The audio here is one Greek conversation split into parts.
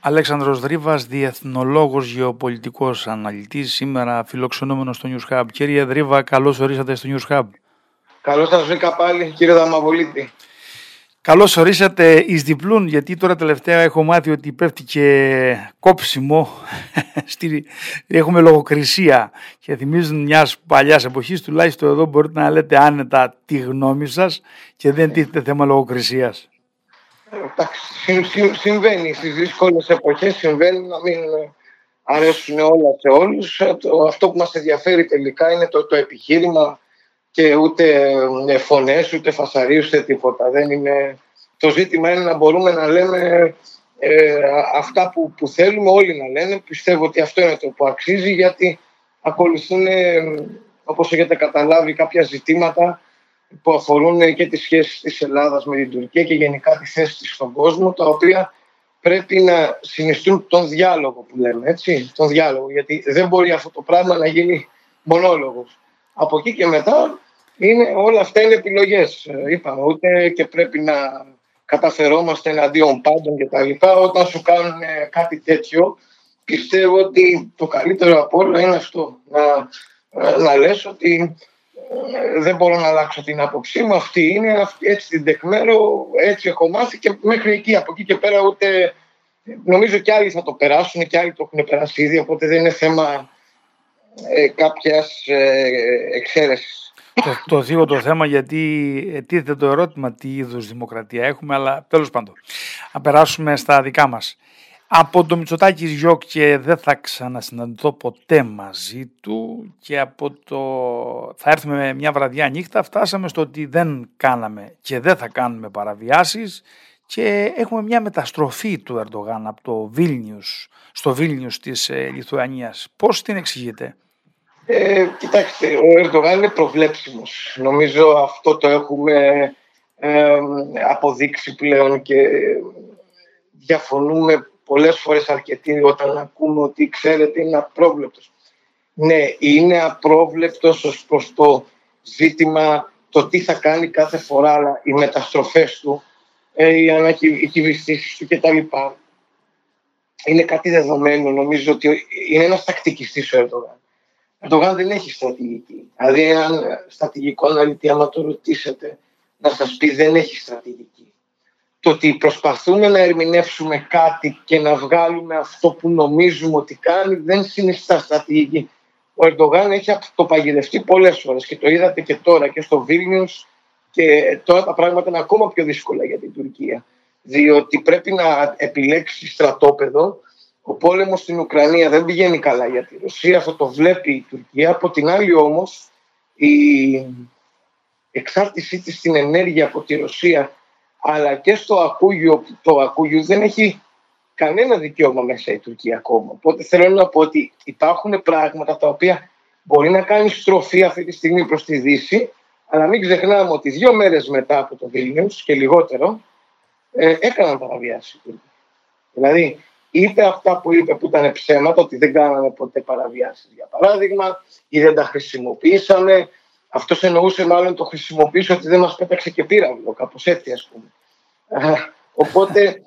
Αλέξανδρος Δρίβας, διεθνολόγος, γεωπολιτικός αναλυτής, σήμερα φιλοξενούμενος στο News Hub. Κύριε Δρίβα, καλώς ορίσατε στο News Hub. Καλώς σας βρήκα πάλι, κύριε Δαμαβολίτη. Καλώς ορίσατε εις διπλούν, γιατί τώρα τελευταία έχω μάθει ότι πέφτει και κόψιμο, έχουμε λογοκρισία και θυμίζουν μιας παλιάς εποχής, τουλάχιστον εδώ μπορείτε να λέτε άνετα τη γνώμη σας και δεν τίθεται θέμα λογοκρισίας. Εντάξει, συμβαίνει στις δύσκολες εποχές, συμβαίνει να μην αρέσουν όλα σε όλους. Αυτό που μας ενδιαφέρει τελικά είναι το, το επιχείρημα και ούτε ε, φωνές, ούτε φασαρίες, ούτε τίποτα. Δεν είναι... Το ζήτημα είναι να μπορούμε να λέμε ε, αυτά που, που θέλουμε όλοι να λένε. Πιστεύω ότι αυτό είναι το που αξίζει γιατί ακολουθούν, ε, όπως έχετε καταλάβει, κάποια ζητήματα που αφορούν και τις σχέσεις της Ελλάδας με την Τουρκία και γενικά τη θέση της στον κόσμο, τα οποία πρέπει να συνιστούν τον διάλογο που λέμε, έτσι, τον διάλογο, γιατί δεν μπορεί αυτό το πράγμα να γίνει μονόλογος. Από εκεί και μετά είναι, όλα αυτά είναι επιλογές. Είπαμε, ούτε και πρέπει να καταφερόμαστε εναντίον πάντων και τα λοιπά. Όταν σου κάνουν κάτι τέτοιο, πιστεύω ότι το καλύτερο από όλα είναι αυτό. Να, να λες ότι ε, δεν μπορώ να αλλάξω την άποψή μου. Αυτή είναι, έτσι την τεκμέρω, έτσι έχω μάθει και μέχρι εκεί. Από εκεί και πέρα ούτε νομίζω και άλλοι θα το περάσουν και άλλοι το έχουν περάσει ήδη, οπότε δεν είναι θέμα ε, κάποιας ε, εξαίρεσης. Το, το το θέμα γιατί τίθεται το ερώτημα τι είδους δημοκρατία έχουμε, αλλά τέλος πάντων. Να περάσουμε στα δικά μας. Από το Μητσοτάκη Γιώκ και δεν θα ξανασυναντηθώ ποτέ μαζί του και από το θα έρθουμε με μια βραδιά νύχτα φτάσαμε στο ότι δεν κάναμε και δεν θα κάνουμε παραβιάσεις και έχουμε μια μεταστροφή του Ερντογάν από το Βίλνιους, στο Βίλνιους της ε, Λιθουανίας. Πώς την εξηγείτε; Ε, κοιτάξτε, ο Ερντογάν είναι προβλέψιμος. Νομίζω αυτό το έχουμε ε, αποδείξει πλέον και διαφωνούμε πολλές φορές αρκετοί όταν ακούμε ότι ξέρετε είναι απρόβλεπτος. Ναι, είναι απρόβλεπτος ως προς το ζήτημα το τι θα κάνει κάθε φορά, αλλά οι μεταστροφές του, ε, οι ανακυβιστήσεις του κτλ. Είναι κάτι δεδομένο. Νομίζω ότι είναι ένας τακτικιστής ο Ερντογάν. Ο Ερντογάν δεν έχει στρατηγική. Δηλαδή, ένα στρατηγικό αναλυτή, άμα το ρωτήσετε, να σας πει δεν έχει στρατηγική το ότι προσπαθούμε να ερμηνεύσουμε κάτι και να βγάλουμε αυτό που νομίζουμε ότι κάνει δεν συνιστά στρατηγική. Ο Ερντογάν έχει αυτοπαγιδευτεί πολλές φορές και το είδατε και τώρα και στο Βίλνιους και τώρα τα πράγματα είναι ακόμα πιο δύσκολα για την Τουρκία. Διότι πρέπει να επιλέξει στρατόπεδο. Ο πόλεμος στην Ουκρανία δεν πηγαίνει καλά για τη Ρωσία, αυτό το βλέπει η Τουρκία. Από την άλλη όμως η εξάρτησή της στην ενέργεια από τη Ρωσία αλλά και στο ακούγιο, το ακούγιο δεν έχει κανένα δικαίωμα μέσα η Τουρκία ακόμα. Οπότε θέλω να πω ότι υπάρχουν πράγματα τα οποία μπορεί να κάνει στροφή αυτή τη στιγμή προς τη Δύση, αλλά μην ξεχνάμε ότι δύο μέρες μετά από το Βίλνιους και λιγότερο ε, έκαναν παραβιάσεις. Δηλαδή, είπε αυτά που είπε που ήταν ψέματα, ότι δεν κάναμε ποτέ παραβιάσεις για παράδειγμα, ή δεν τα χρησιμοποίησαμε, αυτός εννοούσε μάλλον το χρησιμοποιήσω ότι δεν μας πέταξε και πύραυλο, κάπως έτσι ας πούμε. Οπότε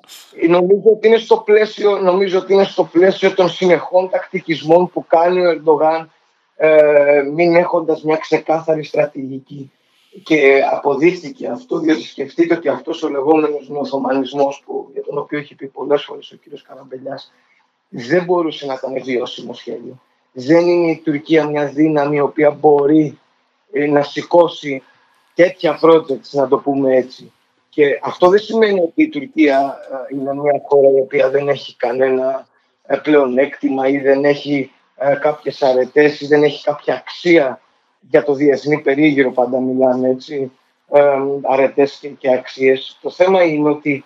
νομίζω ότι, είναι στο πλαίσιο, νομίζω ότι είναι στο πλαίσιο των συνεχών τακτικισμών που κάνει ο Ερντογάν ε, μην έχοντας μια ξεκάθαρη στρατηγική. Και αποδείχθηκε αυτό, διότι σκεφτείτε ότι αυτός ο λεγόμενος νοθωμανισμός που, για τον οποίο έχει πει πολλές φορές ο κύριος Καραμπελιάς δεν μπορούσε να ήταν βιώσιμο σχέδιο. Δεν είναι η Τουρκία μια δύναμη η οποία μπορεί ε, να σηκώσει τέτοια projects, να το πούμε έτσι. Και αυτό δεν σημαίνει ότι η Τουρκία ε, είναι μια χώρα η οποία δεν έχει κανένα ε, πλεονέκτημα ή δεν έχει κάποιες αρετές ή δεν έχει κάποια αξία για το διεθνή περίγυρο, πάντα μιλάνε έτσι, αρετές και, και αξίες. Το θέμα είναι ότι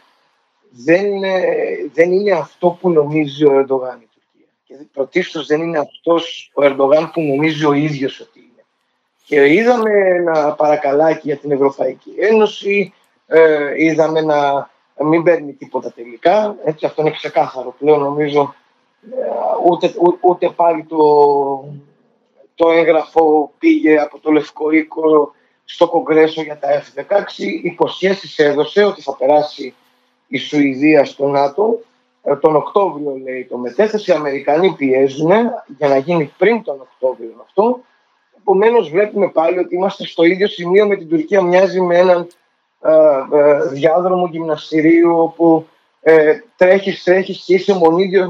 δεν, δεν είναι αυτό που νομίζει ο Ερντογάν η Τουρκία. Και πρωτίστως δεν είναι αυτός ο Ερντογάν που νομίζει ο ίδιος ότι και είδαμε ένα παρακαλάκι για την Ευρωπαϊκή Ένωση, ε, είδαμε να μην παίρνει τίποτα τελικά. Έτσι, αυτό είναι ξεκάθαρο πλέον νομίζω. Ε, ούτε, ούτε, πάλι το, το έγγραφο πήγε από το Λευκό Οίκο στο Κογκρέσο για τα F-16. Υποσχέσεις έδωσε ότι θα περάσει η Σουηδία στο ΝΑΤΟ. ε, τον Οκτώβριο λέει το μετέθεση, οι Αμερικανοί πιέζουν για να γίνει πριν τον Οκτώβριο αυτό. Επομένως, βλέπουμε πάλι ότι είμαστε στο ίδιο σημείο με την Τουρκία. Μοιάζει με έναν ε, ε, διάδρομο γυμναστηρίου όπου ε, τρέχεις, τρέχεις και είσαι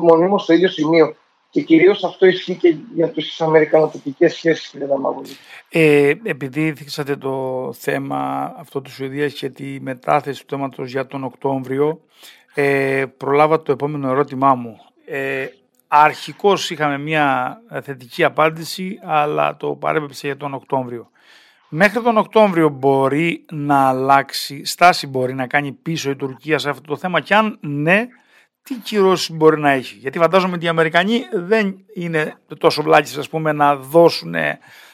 μονίμως στο ίδιο σημείο. Και κυρίως αυτό ισχύει και για τις αμερικανοτουρκικές σχέσεις, κύριε Δαμαγούλη. Ε, επειδή δείξατε το θέμα αυτό του Σουηδίας και τη μετάθεση του θέματος για τον Οκτώβριο, ε, προλάβα το επόμενο ερώτημά μου. Ε, αρχικώς είχαμε μια θετική απάντηση, αλλά το παρέπεψε για τον Οκτώβριο. Μέχρι τον Οκτώβριο μπορεί να αλλάξει, στάση μπορεί να κάνει πίσω η Τουρκία σε αυτό το θέμα και αν ναι, τι κυρώσεις μπορεί να έχει. Γιατί φαντάζομαι ότι οι Αμερικανοί δεν είναι τόσο βλάκες ας πούμε να δώσουν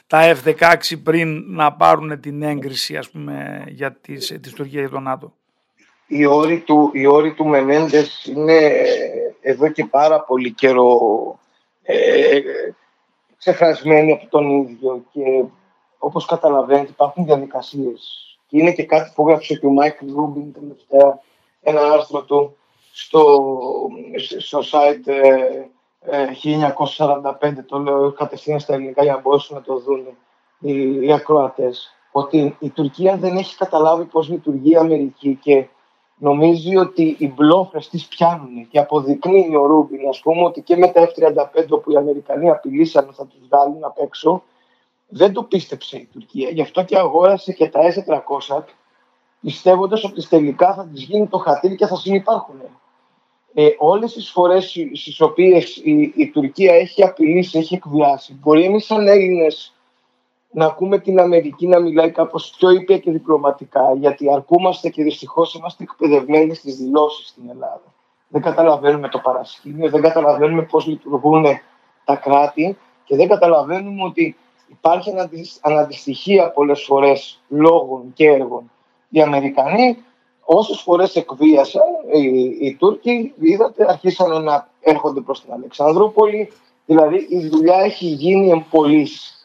τα F-16 πριν να πάρουν την έγκριση ας πούμε για τις, της Τουρκίας για τον ΝΑΤΟ οι όροι του, οι όροι του Μενέντες είναι εδώ και πάρα πολύ καιρό ε, ξεφρασμένοι από τον ίδιο και όπως καταλαβαίνετε υπάρχουν διαδικασίες. Και είναι και κάτι που έγραψε και ο Μάικλ Ρούμπιν τελευταία ένα άρθρο του στο, στο site ε, 1945 ε, το λέω κατευθείαν στα ελληνικά για να μπορέσουν να το δουν οι, οι ακροατές ότι η Τουρκία δεν έχει καταλάβει πώς λειτουργεί η Αμερική και νομίζει ότι οι μπλόφες τις πιάνουν και αποδεικνύει ο Ρούμπιν ας πούμε ότι και με τα F-35 που οι Αμερικανοί απειλήσαν θα τους βγάλουν απ' έξω δεν το πίστεψε η Τουρκία γι' αυτό και αγόρασε και τα S-400 πιστεύοντας ότι τελικά θα τις γίνει το χατήρι και θα συνεπάρχουν. Ε, όλες τις φορές στις οποίες η, η Τουρκία έχει απειλήσει, έχει εκβιάσει μπορεί εμείς σαν Έλληνες να ακούμε την Αμερική να μιλάει κάπως πιο ήπια και διπλωματικά, γιατί αρκούμαστε και δυστυχώς είμαστε εκπαιδευμένοι στις δηλώσεις στην Ελλάδα. Δεν καταλαβαίνουμε το παρασκήνιο, δεν καταλαβαίνουμε πώς λειτουργούν τα κράτη και δεν καταλαβαίνουμε ότι υπάρχει αναντιστοιχεία πολλές φορές λόγων και έργων. Οι Αμερικανοί όσες φορές εκβίασαν, οι, οι Τούρκοι, είδατε, αρχίσαν να έρχονται προς την Αλεξανδρούπολη, δηλαδή η δουλειά έχει γίνει εμπολής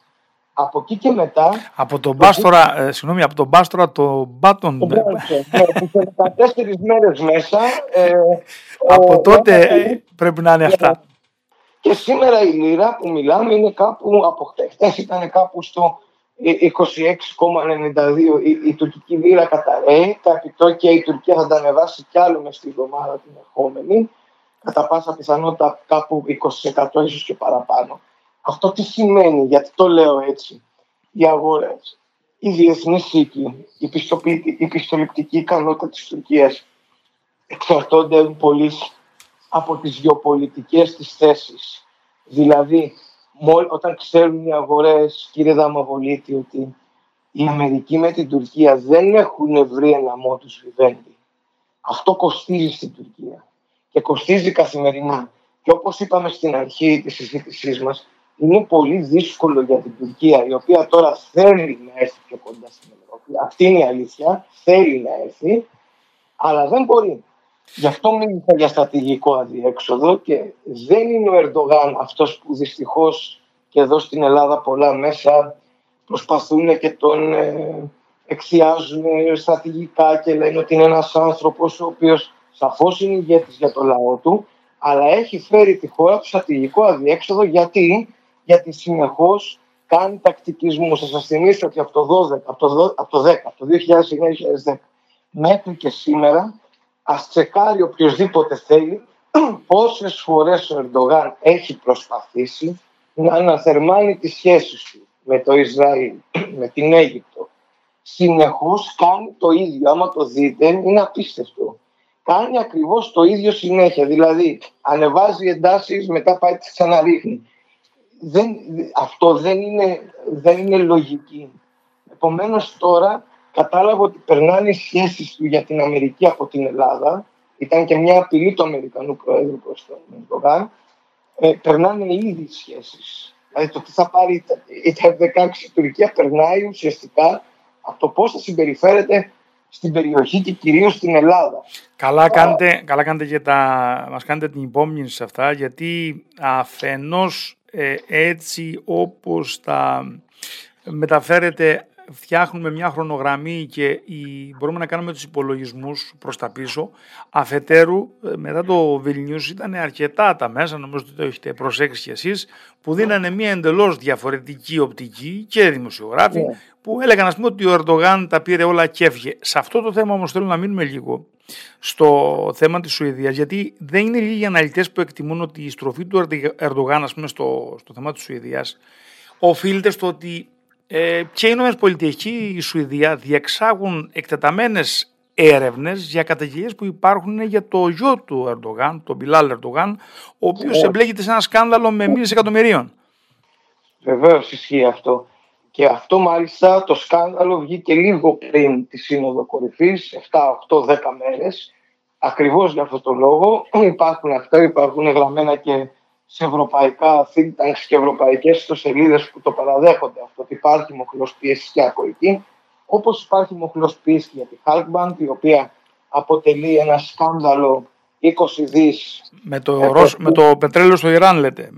από εκεί και μετά. Από τον Μπάστορα, ε, συγγνώμη, από τον Μπάστορα το Μπάτον. Το ναι, που σε 14 μέρες μέσα. Ε, από τότε ε, πρέπει να είναι ναι. αυτά. Και σήμερα η λίρα που μιλάμε είναι κάπου από χτες ήταν κάπου στο 26,92 η, η τουρκική λίρα καταραίει. Τα επιτόκια η Τουρκία θα τα ανεβάσει κι άλλο μες στη εβδομάδα την ερχόμενη. Κατά πάσα πιθανότητα κάπου 20% ίσως και παραπάνω. Αυτό τι σημαίνει, γιατί το λέω έτσι. Οι αγορέ, η διεθνή οίκη, η πιστοληπτική ικανότητα της Τουρκίας εξαρτώνται πολύ από τις γεωπολιτικές της θέσεις. Δηλαδή, όταν ξέρουν οι αγορές, κύριε Δαμαβολίτη, ότι η Αμερική με την Τουρκία δεν έχουν βρει ένα του βιβέντη. Αυτό κοστίζει στην Τουρκία και κοστίζει καθημερινά. Και όπως είπαμε στην αρχή της συζήτησής μας, είναι πολύ δύσκολο για την Τουρκία, η οποία τώρα θέλει να έρθει πιο κοντά στην Ευρώπη. Αυτή είναι η αλήθεια. Θέλει να έρθει, αλλά δεν μπορεί. Γι' αυτό μίλησα για στρατηγικό αδιέξοδο και δεν είναι ο Ερντογάν αυτός που δυστυχώς και εδώ στην Ελλάδα πολλά μέσα προσπαθούν και τον ε, εκθιάζουν στρατηγικά και λένε ότι είναι ένας άνθρωπος ο οποίος σαφώς είναι ηγέτης για το λαό του αλλά έχει φέρει τη χώρα του στρατηγικό αδιέξοδο γιατί γιατί συνεχώς κάνει τακτικισμούς. Θα σας θυμίσω ότι από το 12, από το, από το 10, από το 2009-2010 μέχρι και σήμερα, ας τσεκάρει οποιοδήποτε θέλει πόσες φορές ο Ερντογάν έχει προσπαθήσει να αναθερμάνει τις σχέσεις του με το Ισραήλ, με την Αίγυπτο. Συνεχώς κάνει το ίδιο. Άμα το δείτε, είναι απίστευτο. Κάνει ακριβώς το ίδιο συνέχεια. Δηλαδή, ανεβάζει εντάσεις, μετά πάει τις ξαναρίχνει δεν, αυτό δεν είναι, δεν είναι λογική. Επομένως τώρα κατάλαβα ότι περνάνε οι σχέσεις του για την Αμερική από την Ελλάδα. Ήταν και μια απειλή του Αμερικανού Προέδρου προς τον Ερντογάν. Ε, περνάνε ήδη οι σχέσεις. Δηλαδή το τι θα πάρει η F-16 η Τουρκία περνάει ουσιαστικά από το πώς θα συμπεριφέρεται στην περιοχή και κυρίως στην Ελλάδα. Καλά κάνετε, καλά κάνετε και τα, μας κάνετε την υπόμνηση σε αυτά γιατί αφενός ε, έτσι όπως τα μεταφέρετε φτιάχνουμε μια χρονογραμμή και η, μπορούμε να κάνουμε τους υπολογισμούς προς τα πίσω. Αφετέρου, ε, μετά το Vilnius ήταν αρκετά τα μέσα, νομίζω ότι το έχετε προσέξει κι εσείς, που δίνανε μια εντελώς διαφορετική οπτική και δημοσιογράφοι, yeah. Ναι. που έλεγαν ας πούμε ότι ο Ερντογάν τα πήρε όλα και έφυγε. Σε αυτό το θέμα όμως θέλω να μείνουμε λίγο στο θέμα της Σουηδίας, γιατί δεν είναι λίγοι αναλυτές που εκτιμούν ότι η στροφή του Ερντογάν ας πούμε, στο, στο θέμα της Σουηδίας οφείλεται στο ότι ε, και οι ΗΠΑ και η Σουηδία διεξάγουν εκτεταμένες έρευνες για καταγγελίες που υπάρχουν για το γιο του Ερντογάν, τον Μπιλάλ Ερντογάν, ο οποίος ε. εμπλέκεται σε ένα σκάνδαλο με μήνες εκατομμυρίων. Βεβαίως ισχύει αυτό. Και αυτό μάλιστα το σκάνδαλο βγήκε λίγο πριν τη Σύνοδο Κορυφής, 7, 8, 10 μέρες. Ακριβώς για αυτό το λόγο υπάρχουν αυτά, υπάρχουν γραμμένα και σε ευρωπαϊκά think tanks και ευρωπαϊκές ιστοσελίδες που το παραδέχονται αυτό ότι υπάρχει μοχλός πίεσης και ακοϊκή, όπως υπάρχει μοχλός πίεσης για τη Halkbank, η οποία αποτελεί ένα σκάνδαλο 20 δις. Με, το, ε, με το πετρέλαιο στο Ιράν, λέτε.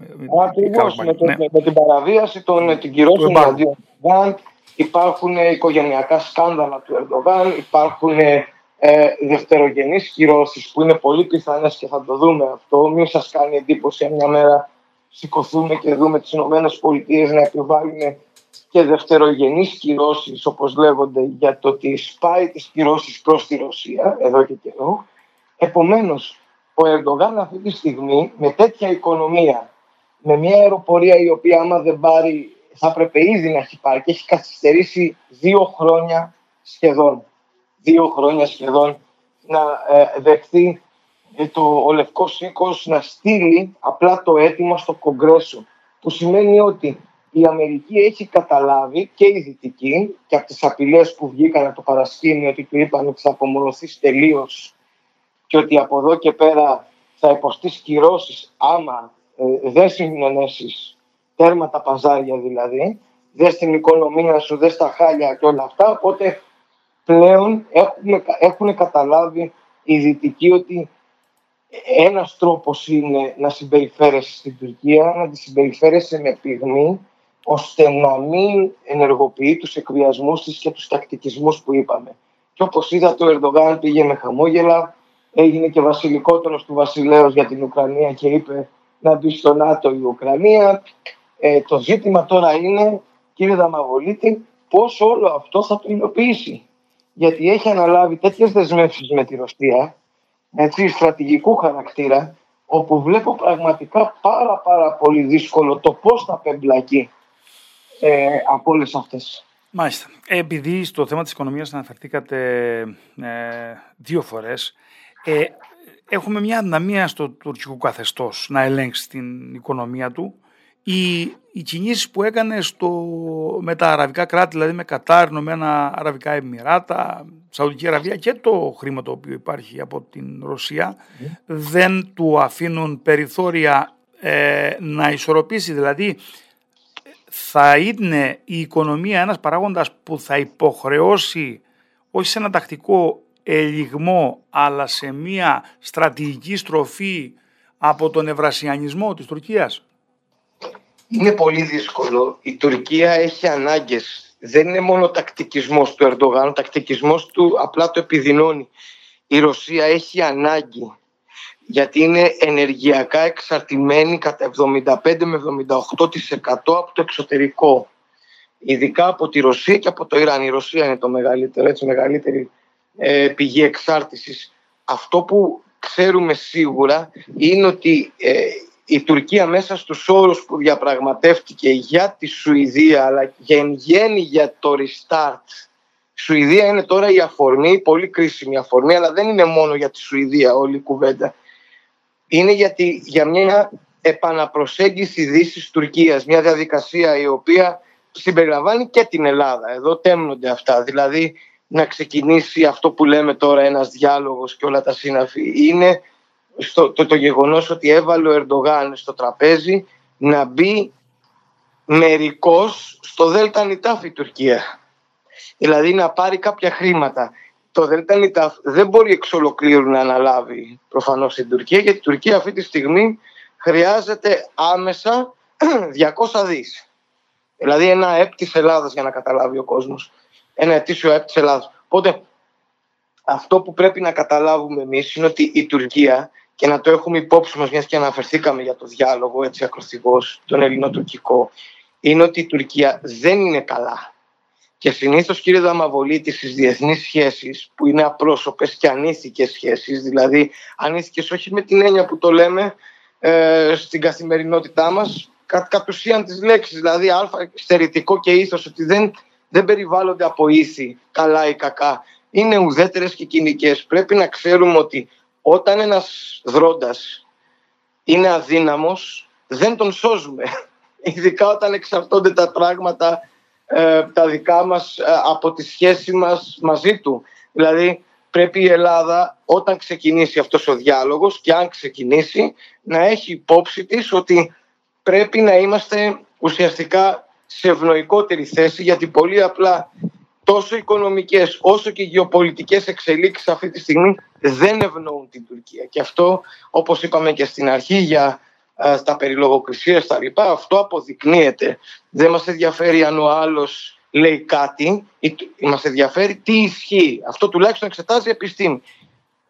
Ακριβώς. Με, ναι. με, την παραβίαση των κυρώσεων εναντίον του Υπάρχουν οικογενειακά σκάνδαλα του Ερντογάν, υπάρχουν ε, δευτερογενείς κυρώσεις που είναι πολύ πιθανές και θα το δούμε αυτό. Μην σας κάνει εντύπωση μια μέρα σηκωθούμε και δούμε τις Ηνωμένες Πολιτείες να επιβάλλουν και δευτερογενείς κυρώσεις όπως λέγονται για το ότι σπάει τις κυρώσεις προς τη Ρωσία εδώ και καιρό. Επομένως, ο Ερντογάν αυτή τη στιγμή με τέτοια οικονομία, με μια αεροπορία η οποία άμα δεν πάρει θα έπρεπε ήδη να έχει πάρει και έχει καθυστερήσει δύο χρόνια σχεδόν. Δύο χρόνια σχεδόν να ε, δεχθεί ε, το, ο Λευκός Οίκος να στείλει απλά το αίτημα στο Κογκρέσο που σημαίνει ότι η Αμερική έχει καταλάβει και η Δυτική και από τις απειλές που βγήκαν από το παρασκήνιο ότι του είπαν ότι θα απομονωθείς τελείως και ότι από εδώ και πέρα θα υποστείς κυρώσεις άμα ε, δεν συνενέσει τέρμα τα παζάρια δηλαδή, δεν στην οικονομία σου, δεν στα χάλια και όλα αυτά. Οπότε πλέον έχουμε, έχουν καταλάβει οι Δυτικοί ότι ένας τρόπος είναι να συμπεριφέρεσαι στην Τουρκία, να τη συμπεριφέρεσαι με πυγμή, ώστε να μην ενεργοποιεί τους εκβιασμούς της και τους τακτικισμούς που είπαμε. Και όπως είδα το Ερντογάν πήγε με χαμόγελα, έγινε και βασιλικότερος του βασιλέως για την Ουκρανία και είπε να μπει στο ΝΑΤΟ η Ουκρανία. Ε, το ζήτημα τώρα είναι, κύριε Δαμαβολίτη, πώς όλο αυτό θα το υλοποιήσει γιατί έχει αναλάβει τέτοιες δεσμεύσεις με τη Ρωσία, έτσι, στρατηγικού χαρακτήρα, όπου βλέπω πραγματικά πάρα πάρα πολύ δύσκολο το πώς θα πεμπλακεί ε, από όλες αυτές. Μάλιστα. Επειδή στο θέμα της οικονομίας αναφερθήκατε ε, δύο φορές, ε, έχουμε μια αδυναμία στο τουρκικό καθεστώς να ελέγξει την οικονομία του οι, οι κινήσεις που έκανε στο, με τα αραβικά κράτη, δηλαδή με Κατάρ, Ηνωμένα Αραβικά Εμμυράτα, Σαουδική Αραβία και το χρήμα το οποίο υπάρχει από την Ρωσία δεν του αφήνουν περιθώρια ε, να ισορροπήσει. Δηλαδή θα είναι η οικονομία ένας παράγοντας που θα υποχρεώσει όχι σε ένα τακτικό ελιγμό αλλά σε μια στρατηγική στροφή από τον ευρασιανισμό της Τουρκίας; Είναι πολύ δύσκολο. Η Τουρκία έχει ανάγκες. Δεν είναι μόνο ο τακτικισμός του Ερντογάν, ο τακτικισμός του απλά το επιδεινώνει. Η Ρωσία έχει ανάγκη γιατί είναι ενεργειακά εξαρτημένη κατά 75 με 78% από το εξωτερικό. Ειδικά από τη Ρωσία και από το Ιράν. Η Ρωσία είναι το μεγαλύτερο, έτσι, μεγαλύτερη ε, πηγή εξάρτησης. Αυτό που ξέρουμε σίγουρα είναι ότι ε, η Τουρκία μέσα στους όρους που διαπραγματεύτηκε για τη Σουηδία αλλά και εν γέννη για το restart η Σουηδία είναι τώρα η αφορμή, πολύ κρίσιμη αφορμή αλλά δεν είναι μόνο για τη Σουηδία όλη η κουβέντα. Είναι γιατί, για μια επαναπροσέγγιση Δύσης Τουρκίας μια διαδικασία η οποία συμπεριλαμβάνει και την Ελλάδα. Εδώ τέμνονται αυτά. Δηλαδή να ξεκινήσει αυτό που λέμε τώρα ένας διάλογος και όλα τα σύναφη είναι στο, το, το γεγονός ότι έβαλε ο Ερντογάν στο τραπέζι να μπει μερικός στο Δέλτα Νιτάφ η Τουρκία. Δηλαδή να πάρει κάποια χρήματα. Το Δέλτα Νιτάφ δεν μπορεί εξ ολοκλήρου να αναλάβει προφανώς η Τουρκία γιατί η Τουρκία αυτή τη στιγμή χρειάζεται άμεσα 200 δις. Δηλαδή ένα έπ της Ελλάδας για να καταλάβει ο κόσμος. Ένα ετήσιο ΑΕΠ της Ελλάδας. Οπότε αυτό που πρέπει να καταλάβουμε εμείς είναι ότι η Τουρκία και να το έχουμε υπόψη μας μιας και αναφερθήκαμε για το διάλογο έτσι ακροθυγός, τον ελληνοτουρκικό, είναι ότι η Τουρκία δεν είναι καλά. Και συνήθως, κύριε Δαμαβολίτη, στις διεθνείς σχέσεις, που είναι απρόσωπες και ανήθικες σχέσεις, δηλαδή ανήθικες όχι με την έννοια που το λέμε ε, στην καθημερινότητά μας, κατ' κατ' ουσίαν τι λέξει, δηλαδή αλφα, στερητικό και ήθος, ότι δεν, δεν περιβάλλονται από ήθη, καλά ή κακά. Είναι ουδέτερες και κοινικές. Πρέπει να ξέρουμε ότι όταν ένας δρόντας είναι αδύναμος, δεν τον σώζουμε. Ειδικά όταν εξαρτώνται τα πράγματα ε, τα δικά μας ε, από τη σχέση μας μαζί του. Δηλαδή πρέπει η Ελλάδα όταν ξεκινήσει αυτός ο διάλογος και αν ξεκινήσει να έχει υπόψη της ότι πρέπει να είμαστε ουσιαστικά σε ευνοϊκότερη θέση γιατί πολύ απλά τόσο οικονομικές όσο και γεωπολιτικές εξελίξεις αυτή τη στιγμή δεν ευνοούν την Τουρκία. Και αυτό όπως είπαμε και στην αρχή για ε, στα περιλογοκρισία στα λοιπά, αυτό αποδεικνύεται. Δεν μας ενδιαφέρει αν ο άλλος λέει κάτι, μας ενδιαφέρει τι ισχύει. Αυτό τουλάχιστον εξετάζει η επιστήμη.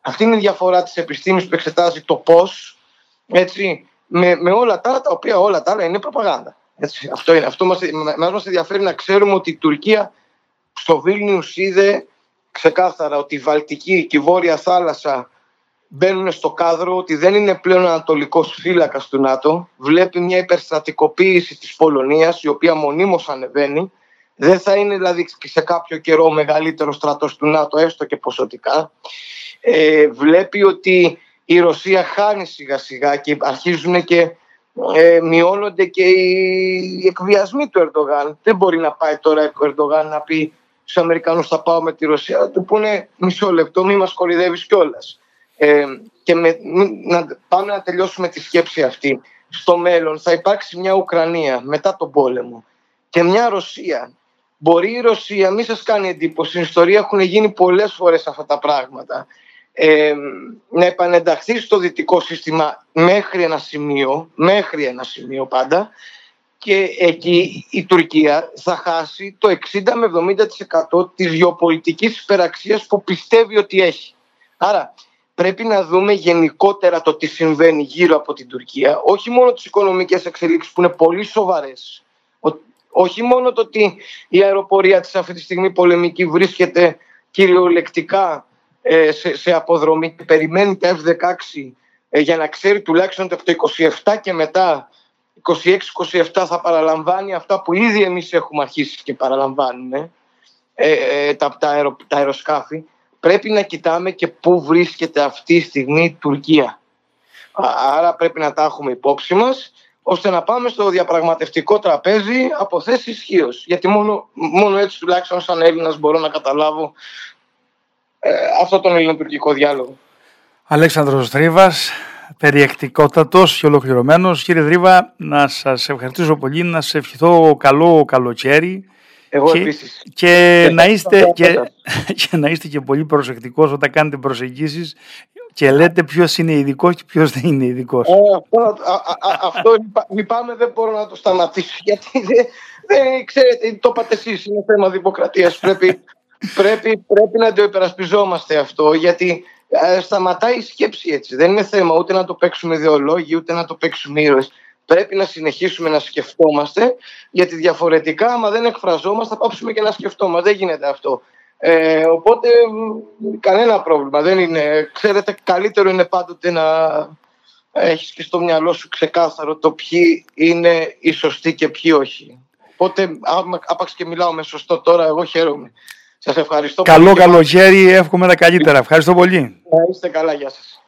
Αυτή είναι η διαφορά της επιστήμης που εξετάζει το πώς, έτσι, με, με όλα τα άλλα, τα οποία όλα τα άλλα είναι προπαγάνδα. Έτσι, αυτό είναι. Αυτό μας, μας, μας ενδιαφέρει να ξέρουμε ότι η Τουρκία στο Βίλνιους είδε ξεκάθαρα ότι η Βαλτική και η Βόρεια Θάλασσα μπαίνουν στο κάδρο ότι δεν είναι πλέον ανατολικός φύλακας του ΝΑΤΟ. Βλέπει μια υπερστρατικοποίηση της Πολωνίας, η οποία μονίμως ανεβαίνει. Δεν θα είναι δηλαδή σε κάποιο καιρό ο μεγαλύτερος στρατός του ΝΑΤΟ, έστω και ποσοτικά. Ε, βλέπει ότι η Ρωσία χάνει σιγά σιγά και αρχίζουν και ε, μειώνονται και οι εκβιασμοί του Ερντογάν. Δεν μπορεί να πάει τώρα ο Ερντογάν να πει στους Αμερικανούς θα πάω με τη Ρωσία, θα του πούνε μισό λεπτό, μη μας κορυδεύεις κιόλας. Ε, και με, να πάμε να τελειώσουμε τη σκέψη αυτή. Στο μέλλον θα υπάρξει μια Ουκρανία μετά τον πόλεμο και μια Ρωσία. Μπορεί η Ρωσία, μην σας κάνει εντύπωση, στην ιστορία έχουν γίνει πολλές φορές αυτά τα πράγματα. Ε, να επανενταχθεί στο δυτικό σύστημα μέχρι ένα σημείο, μέχρι ένα σημείο πάντα και εκεί η Τουρκία θα χάσει το 60 με 70% της γεωπολιτικής υπεραξίας που πιστεύει ότι έχει. Άρα πρέπει να δούμε γενικότερα το τι συμβαίνει γύρω από την Τουρκία. Όχι μόνο τις οικονομικές εξελίξεις που είναι πολύ σοβαρές. Όχι μόνο το ότι η αεροπορία της αυτή τη στιγμή πολεμική βρίσκεται κυριολεκτικά ε, σε, σε αποδρομή και περιμένει τα F-16 ε, για να ξέρει τουλάχιστον ότι από το 27 και μετά 26-27 θα παραλαμβάνει αυτά που ήδη εμείς έχουμε αρχίσει και παραλαμβάνουμε ε, τα, τα, τα αεροσκάφη πρέπει να κοιτάμε και πού βρίσκεται αυτή τη στιγμή η Τουρκία. Άρα πρέπει να τα έχουμε υπόψη μας ώστε να πάμε στο διαπραγματευτικό τραπέζι από θέση ισχύως. Γιατί μόνο, μόνο έτσι τουλάχιστον σαν Έλληνας μπορώ να καταλάβω ε, αυτό τον ελληνοτουρκικό διάλογο. Αλέξανδρος Θρύβας, περιεκτικότατος και ολοκληρωμένος. Κύριε Δρύβα, να σας ευχαριστήσω πολύ, να σε ευχηθώ καλό καλοκαίρι εγώ και, επίσης. Και, να είστε, και, και να είστε και πολύ προσεκτικός όταν κάνετε προσεγγίσεις και λέτε ποιος είναι ειδικός και ποιος δεν είναι ειδικός. Ε, αυτό, αυτό λυπάμαι, δεν μπορώ να το σταματήσω. Γιατί δεν, δεν ξέρετε, το είπατε εσείς, είναι θέμα δημοκρατίας. πρέπει, πρέπει, πρέπει να το υπερασπιζόμαστε αυτό, γιατί ε, σταματάει η σκέψη έτσι. Δεν είναι θέμα ούτε να το παίξουμε ιδεολόγοι, ούτε να το παίξουμε ήρωες πρέπει να συνεχίσουμε να σκεφτόμαστε, γιατί διαφορετικά, άμα δεν εκφραζόμαστε, θα πάψουμε και να σκεφτόμαστε. Δεν γίνεται αυτό. Ε, οπότε, κανένα πρόβλημα. Δεν είναι. Ξέρετε, καλύτερο είναι πάντοτε να έχεις και στο μυαλό σου ξεκάθαρο το ποιοι είναι οι σωστοί και ποιοι όχι. Οπότε, άπαξ και μιλάω με σωστό τώρα, εγώ χαίρομαι. Σας ευχαριστώ Καλό καλοκαίρι, εύχομαι τα καλύτερα. Ευχαριστώ πολύ. Να είστε καλά, γεια σας.